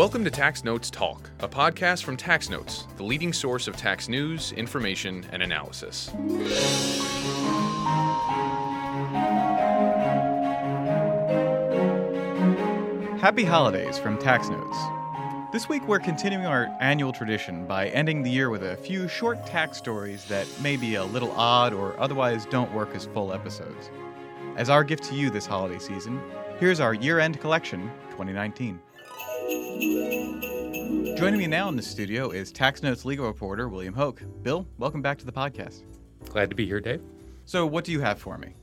Welcome to Tax Notes Talk, a podcast from Tax Notes, the leading source of tax news, information, and analysis. Happy holidays from Tax Notes. This week we're continuing our annual tradition by ending the year with a few short tax stories that may be a little odd or otherwise don't work as full episodes. As our gift to you this holiday season, here's our year end collection 2019. Joining me now in the studio is Tax Notes legal reporter William Hoke. Bill, welcome back to the podcast. Glad to be here, Dave. So, what do you have for me?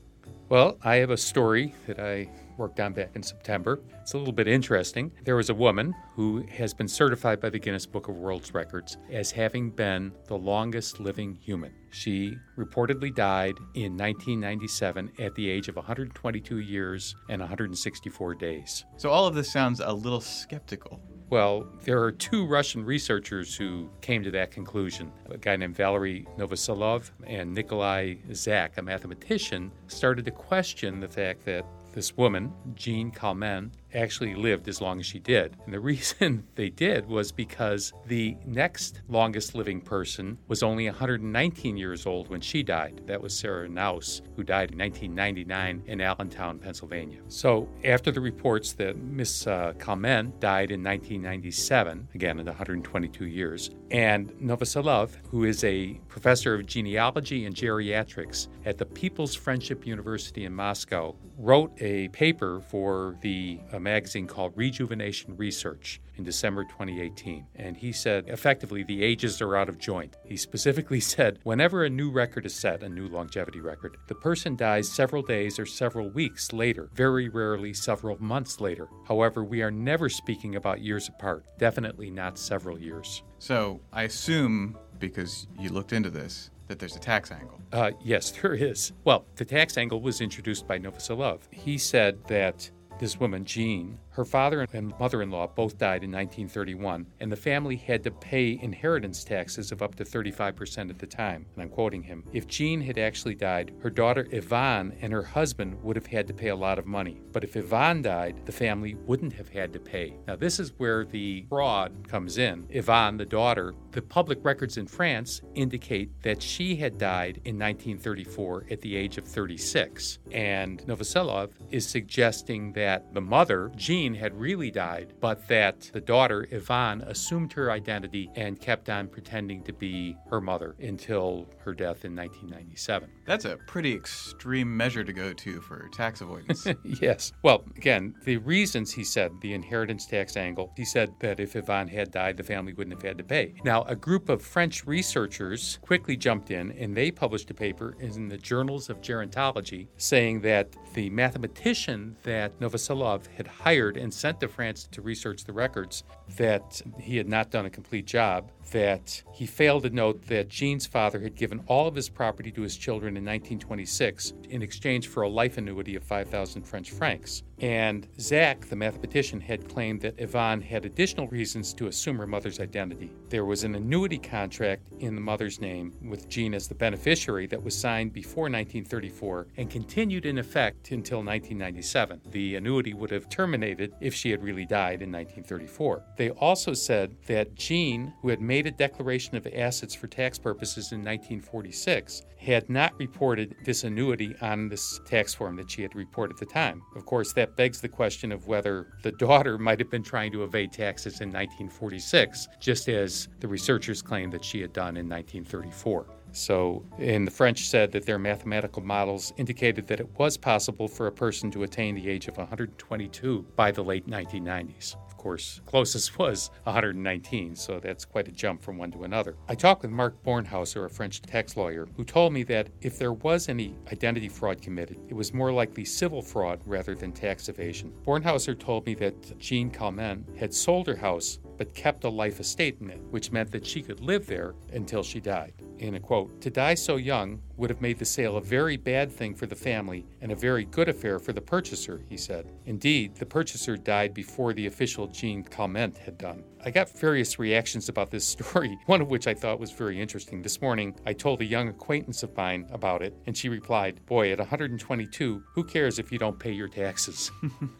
Well, I have a story that I worked on back in September. It's a little bit interesting. There was a woman who has been certified by the Guinness Book of World Records as having been the longest living human. She reportedly died in 1997 at the age of 122 years and 164 days. So, all of this sounds a little skeptical. Well, there are two Russian researchers who came to that conclusion. A guy named Valery Novoselov and Nikolai Zak, a mathematician, started to question the fact that this woman, Jeanne Calment, actually lived as long as she did. And the reason they did was because the next longest living person was only 119 years old when she died. That was Sarah Knauss, who died in 1999 in Allentown, Pennsylvania. So after the reports that Miss uh, Calment died in 1997, again at 122 years, and Novoselov, who is a professor of genealogy and geriatrics at the People's Friendship University in Moscow, wrote a paper for the a magazine called Rejuvenation Research in December 2018. And he said, effectively, the ages are out of joint. He specifically said, whenever a new record is set, a new longevity record, the person dies several days or several weeks later, very rarely several months later. However, we are never speaking about years apart, definitely not several years. So, I assume, because you looked into this, that there's a tax angle. Uh, yes, there is. Well, the tax angle was introduced by Novoselov. He said that this woman, Jeanne, her father and mother in law both died in 1931, and the family had to pay inheritance taxes of up to 35% at the time. And I'm quoting him If Jeanne had actually died, her daughter Yvonne and her husband would have had to pay a lot of money. But if Yvonne died, the family wouldn't have had to pay. Now, this is where the fraud comes in. Yvonne, the daughter, the public records in France indicate that she had died in 1934 at the age of 36. And Novoselov is suggesting that the mother, Jeanne, had really died, but that the daughter, Yvonne, assumed her identity and kept on pretending to be her mother until her death in 1997. That's a pretty extreme measure to go to for tax avoidance. yes. Well, again, the reasons he said the inheritance tax angle, he said that if Yvonne had died, the family wouldn't have had to pay. Now, a group of French researchers quickly jumped in and they published a paper in the Journals of Gerontology saying that the mathematician that Novoselov had hired and sent to France to research the records, that he had not done a complete job, that he failed to note that Jeanne's father had given all of his property to his children in 1926 in exchange for a life annuity of 5,000 French francs. And Zak, the mathematician, had claimed that Yvonne had additional reasons to assume her mother's identity. There was an annuity contract in the mother's name with Jeanne as the beneficiary that was signed before 1934 and continued in effect until 1997. The would have terminated if she had really died in 1934. They also said that Jeanne, who had made a declaration of assets for tax purposes in 1946, had not reported this annuity on this tax form that she had reported at the time. Of course, that begs the question of whether the daughter might have been trying to evade taxes in 1946, just as the researchers claimed that she had done in 1934. So, and the French said that their mathematical models indicated that it was possible for a person to attain the age of 122 by the late 1990s Of course, closest was 119, so that's quite a jump from one to another. I talked with Mark Bornhauser, a French tax lawyer, who told me that if there was any identity fraud committed, it was more likely civil fraud rather than tax evasion. Bornhauser told me that Jeanne Calment had sold her house but kept a life estate in it, which meant that she could live there until she died. In a quote, to die so young would have made the sale a very bad thing for the family and a very good affair for the purchaser, he said. Indeed, the purchaser died before the official Jeanne Calment had done. I got various reactions about this story, one of which I thought was very interesting. This morning, I told a young acquaintance of mine about it, and she replied, Boy, at 122, who cares if you don't pay your taxes?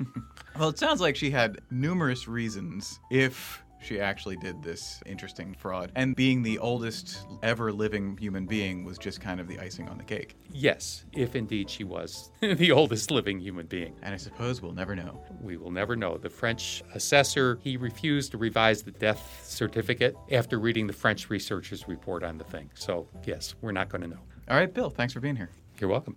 well, it sounds like she had numerous reasons if she actually did this interesting fraud. And being the oldest ever living human being was just kind of the icing on the cake. Yes, if indeed she was the oldest living human being. And I suppose we'll never know. We will never know. The French assessor, he refused to revise the death certificate after reading the French researchers' report on the thing. So, yes, we're not going to know. All right, Bill, thanks for being here. You're welcome.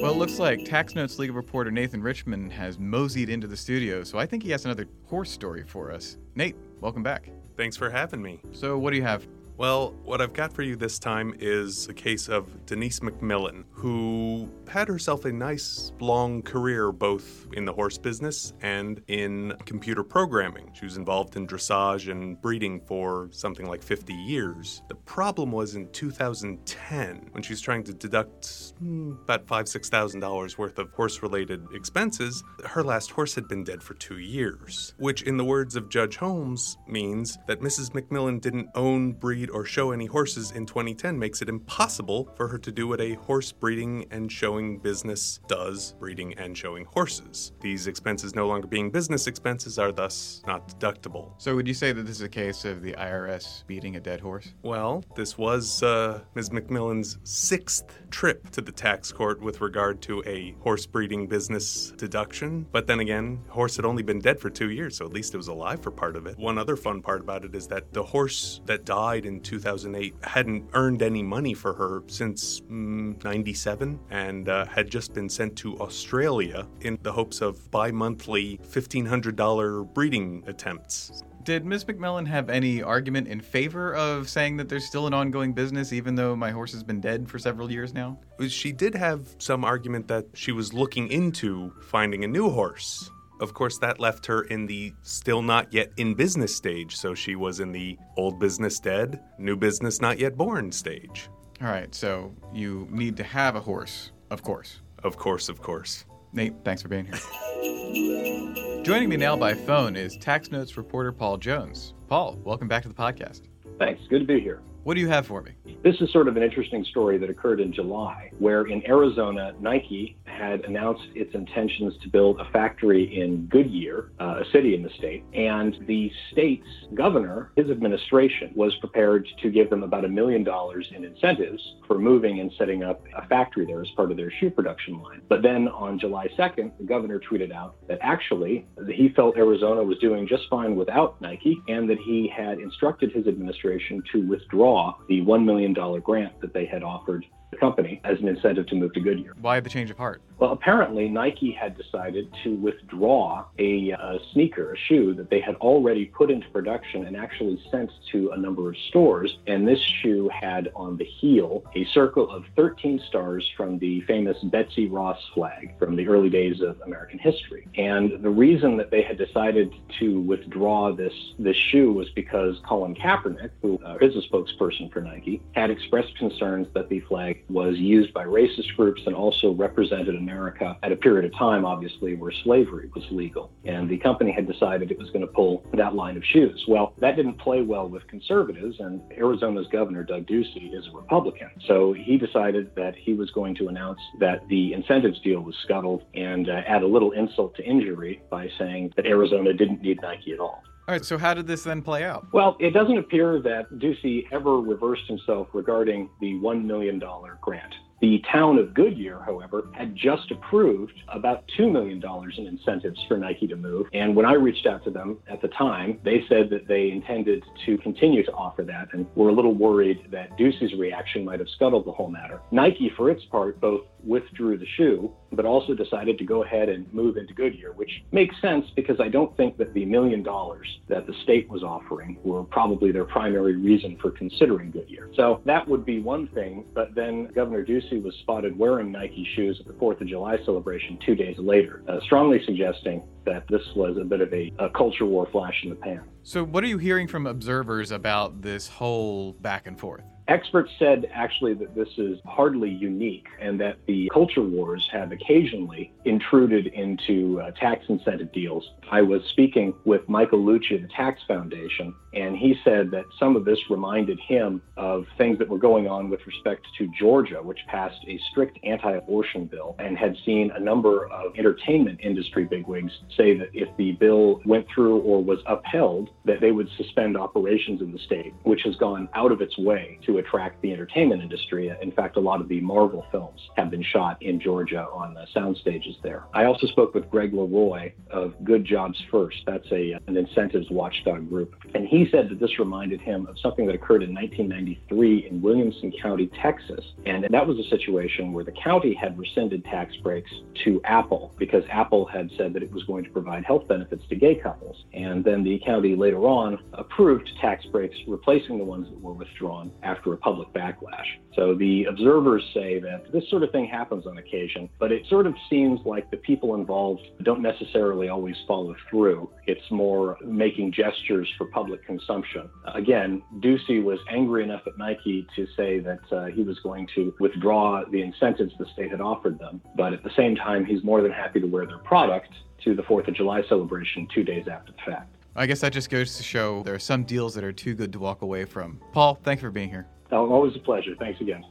Well, it looks like Tax Notes legal reporter Nathan Richman has moseyed into the studio, so I think he has another horse story for us. Nate, welcome back. Thanks for having me. So, what do you have? Well, what I've got for you this time is a case of Denise McMillan, who had herself a nice long career both in the horse business and in computer programming. She was involved in dressage and breeding for something like 50 years. The problem was in 2010 when she was trying to deduct hmm, about five, six thousand dollars worth of horse-related expenses. Her last horse had been dead for two years, which, in the words of Judge Holmes, means that Mrs. McMillan didn't own, breed, or show any horses in 2010 makes it impossible for her to do what a horse breeding and showing business does breeding and showing horses. These expenses no longer being business expenses are thus not deductible. So, would you say that this is a case of the IRS beating a dead horse? Well, this was uh, Ms. McMillan's sixth trip to the tax court with regard to a horse breeding business deduction. But then again, horse had only been dead for two years, so at least it was alive for part of it. One other fun part about it is that the horse that died in 2008 hadn't earned any money for her since mm, 97 and uh, had just been sent to Australia in the hopes of bi monthly $1,500 breeding attempts. Did Ms. McMillan have any argument in favor of saying that there's still an ongoing business even though my horse has been dead for several years now? She did have some argument that she was looking into finding a new horse. Of course, that left her in the still not yet in business stage, so she was in the old business dead, new business not yet born stage. All right, so you need to have a horse, of course. Of course, of course. Nate, thanks for being here. Joining me now by phone is Tax Notes reporter Paul Jones. Paul, welcome back to the podcast. Thanks. Good to be here. What do you have for me? This is sort of an interesting story that occurred in July, where in Arizona, Nike had announced its intentions to build a factory in Goodyear, uh, a city in the state. And the state's governor, his administration, was prepared to give them about a million dollars in incentives for moving and setting up a factory there as part of their shoe production line. But then on July 2nd, the governor tweeted out that actually he felt Arizona was doing just fine without Nike and that he had instructed his administration to withdraw the $1 million grant that they had offered the company as an incentive to move to Goodyear. Why the change of heart? Well, apparently Nike had decided to withdraw a, a, sneaker, a shoe that they had already put into production and actually sent to a number of stores. And this shoe had on the heel a circle of 13 stars from the famous Betsy Ross flag from the early days of American history. And the reason that they had decided to withdraw this this shoe was because Colin Kaepernick, who uh, is a spokesperson for Nike, had expressed concerns that the flag was used by racist groups and also represented America at a period of time, obviously, where slavery was legal. And the company had decided it was going to pull that line of shoes. Well, that didn't play well with conservatives, and Arizona's governor, Doug Ducey, is a Republican. So he decided that he was going to announce that the incentives deal was scuttled and uh, add a little insult to injury by saying that Arizona didn't need Nike at all. All right, so how did this then play out? Well, it doesn't appear that Ducey ever reversed himself regarding the $1 million grant. The town of Goodyear, however, had just approved about $2 million in incentives for Nike to move. And when I reached out to them at the time, they said that they intended to continue to offer that and were a little worried that Ducey's reaction might have scuttled the whole matter. Nike, for its part, both withdrew the shoe, but also decided to go ahead and move into Goodyear, which makes sense because I don't think that the million dollars that the state was offering were probably their primary reason for considering Goodyear. So that would be one thing, but then Governor Ducey Ducey was spotted wearing Nike shoes at the 4th of July celebration two days later, uh, strongly suggesting that this was a bit of a, a culture war flash in the pan. So, what are you hearing from observers about this whole back and forth? Experts said actually that this is hardly unique and that the culture wars have occasionally intruded into uh, tax incentive deals. I was speaking with Michael Lucci of the Tax Foundation, and he said that some of this reminded him of things that were going on with respect to Georgia, which passed a strict anti abortion bill and had seen a number of entertainment industry bigwigs say that if the bill went through or was upheld, that they would suspend operations in the state, which has gone out of its way to attract the entertainment industry. In fact, a lot of the Marvel films have been shot in Georgia on the sound stages there. I also spoke with Greg Leroy of Good Jobs First. That's a an incentives watchdog group, and he said that this reminded him of something that occurred in 1993 in Williamson County, Texas, and that was a situation where the county had rescinded tax breaks to Apple because Apple had said that it was going to provide health benefits to gay couples, and then the county later on approved tax breaks replacing the ones that were withdrawn after a public backlash. So the observers say that this sort of thing happens on occasion, but it sort of seems like the people involved don't necessarily always follow through. It's more making gestures for public consumption. Again, Ducey was angry enough at Nike to say that uh, he was going to withdraw the incentives the state had offered them, but at the same time, he's more than happy to wear their product to the 4th of July celebration two days after the fact. I guess that just goes to show there are some deals that are too good to walk away from. Paul, thank you for being here. Always a pleasure. Thanks again.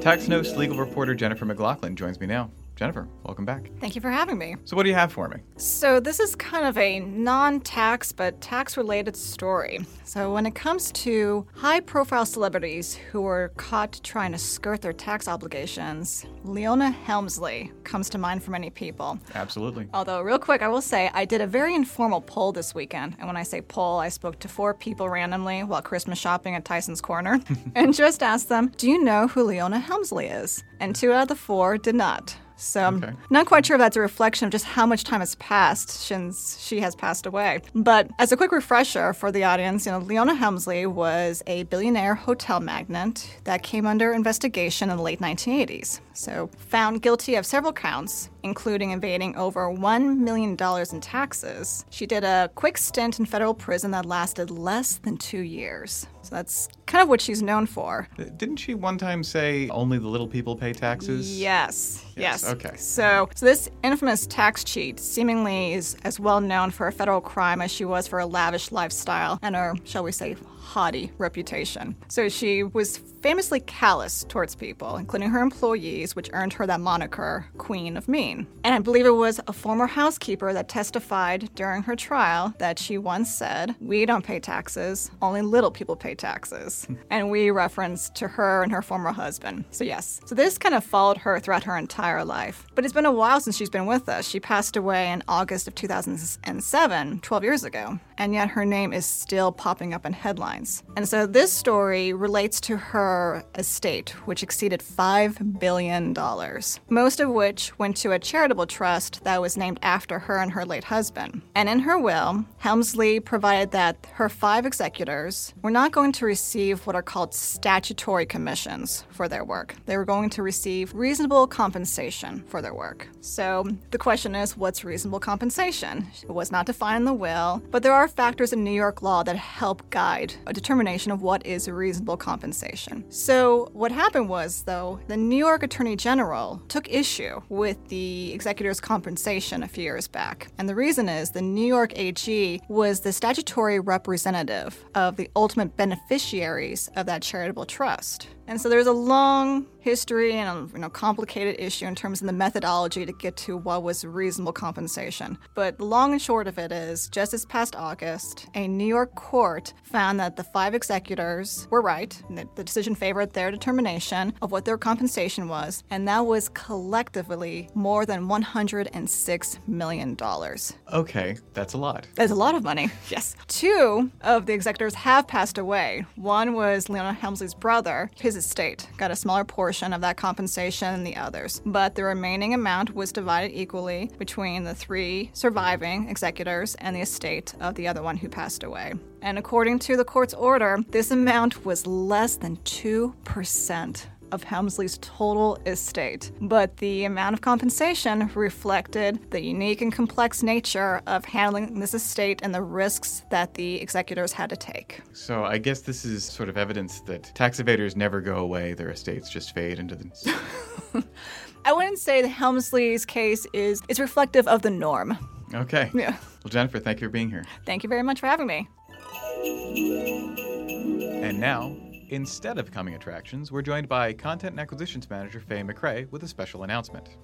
Tax Notes legal reporter Jennifer McLaughlin joins me now. Jennifer, welcome back. Thank you for having me. So, what do you have for me? So, this is kind of a non tax but tax related story. So, when it comes to high profile celebrities who were caught trying to skirt their tax obligations, Leona Helmsley comes to mind for many people. Absolutely. Although, real quick, I will say I did a very informal poll this weekend. And when I say poll, I spoke to four people randomly while Christmas shopping at Tyson's Corner and just asked them, Do you know who Leona Helmsley is? And two out of the four did not. So I'm Okay. not quite sure if that's a reflection of just how much time has passed since she has passed away. But as a quick refresher for the audience, you know, Leona Helmsley was a billionaire hotel magnate that came under investigation in the late 1980s. So found guilty of several counts, including evading over $1 million in taxes. She did a quick stint in federal prison that lasted less than two years. So that's kind of what she's known for. Uh, Didn't she one time say only the little people pay taxes? Yes. Yes, Yes. okay. So, so this infamous tax cheat seemingly is as well known for a federal crime as she was for a lavish lifestyle and her, shall we say, haughty reputation. So she was famously callous towards people, including her employees, which earned her that moniker, Queen of Mean. And I believe it was a former housekeeper that testified during her trial that she once said, "We don't pay taxes; only little people pay taxes." and we referenced to her and her former husband. So yes, so this kind of followed her throughout her entire life. But it's been a while since she's been with us. She passed away in August of 2007, 12 years ago, and yet her name is still popping up in headlines. And so this story relates to her estate, which exceeded $5 billion, most of which went to a charitable trust that was named after her and her late husband. And in her will, Helmsley provided that her five executors were not going to receive what are called statutory commissions for their work. They were going to receive reasonable compensation for their work. So the question is what's reasonable compensation? It was not defined in the will, but there are factors in New York law that help guide a determination of what is reasonable compensation. So what happened was, though, the New York Attorney General took issue with the executor's compensation a few years back. And the reason is the New York AG was the statutory representative of the ultimate beneficiaries of that charitable trust. And so there's a long history and a you know, complicated issue in terms of the methodology to get to what was reasonable compensation. But the long and short of it is, just this past August, a New York court found that the five executors were right. and that The decision favored their determination of what their compensation was, and that was collectively more than $106 million. Okay, that's a lot. That's a lot of money. Yes. Two of the executors have passed away. One was Leona Helmsley's brother. His estate got a smaller portion of that compensation than the others, but the remaining amount was divided equally between the three surviving executors and the estate of the other one who passed away. And according to the court's order, this amount was less than 2% of Helmsley's total estate, but the amount of compensation reflected the unique and complex nature of handling this estate and the risks that the executors had to take. So I guess this is sort of evidence that tax evaders never go away, their estates just fade into the. I wouldn't say the Helmsley's case is is reflective of the norm. Okay. Yeah. Well, Jennifer, thank you for being here. Thank you very much for having me. And now, instead of coming attractions, we're joined by Content and Acquisitions Manager Faye McRae with a special announcement.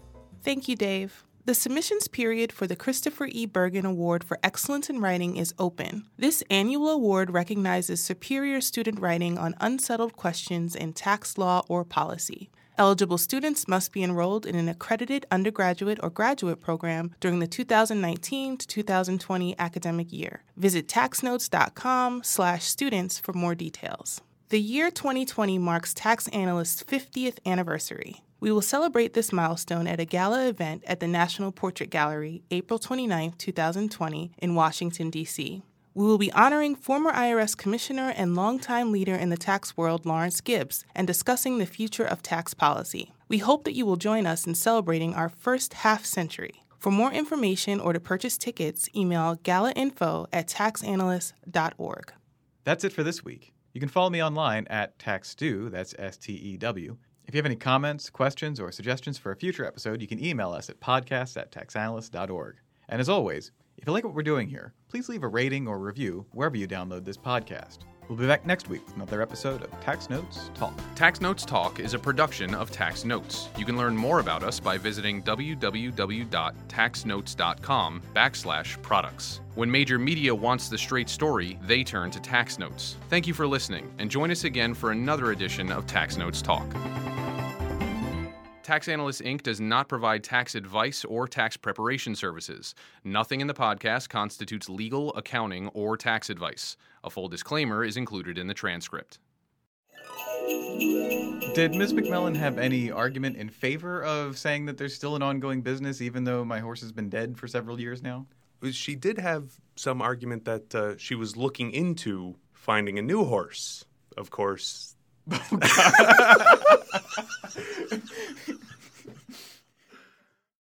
Thank you, Dave. The submissions period for the Christopher E. Bergen Award for Excellence in Writing is open. This annual award recognizes superior student writing on unsettled questions in tax law or policy. Eligible students must be enrolled in an accredited undergraduate or graduate program during the 2019 to 2020 academic year. Visit taxnotes.com/students for more details. The year 2020 marks Tax Analyst's 50th anniversary. We will celebrate this milestone at a gala event at the National Portrait Gallery, April 29, 2020, in Washington, D.C. We will be honoring former IRS Commissioner and longtime leader in the tax world, Lawrence Gibbs, and discussing the future of tax policy. We hope that you will join us in celebrating our first half century. For more information or to purchase tickets, email galainfo at taxanalyst.org. That's it for this week. You can follow me online at TaxStew, that's S T E W. If you have any comments, questions, or suggestions for a future episode, you can email us at podcast at taxanalyst.org. And as always, if you like what we're doing here, please leave a rating or review wherever you download this podcast. We'll be back next week with another episode of Tax Notes Talk. Tax Notes Talk is a production of Tax Notes. You can learn more about us by visiting www.taxnotes.com backslash products. When major media wants the straight story, they turn to Tax Notes. Thank you for listening, and join us again for another edition of Tax Notes Talk. Tax Analysts Inc. does not provide tax advice or tax preparation services. Nothing in the podcast constitutes legal, accounting, or tax advice. A full disclaimer is included in the transcript. Did Ms. McMillan have any argument in favor of saying that there's still an ongoing business even though my horse has been dead for several years now? She did have some argument that uh, she was looking into finding a new horse. Of course, Oh,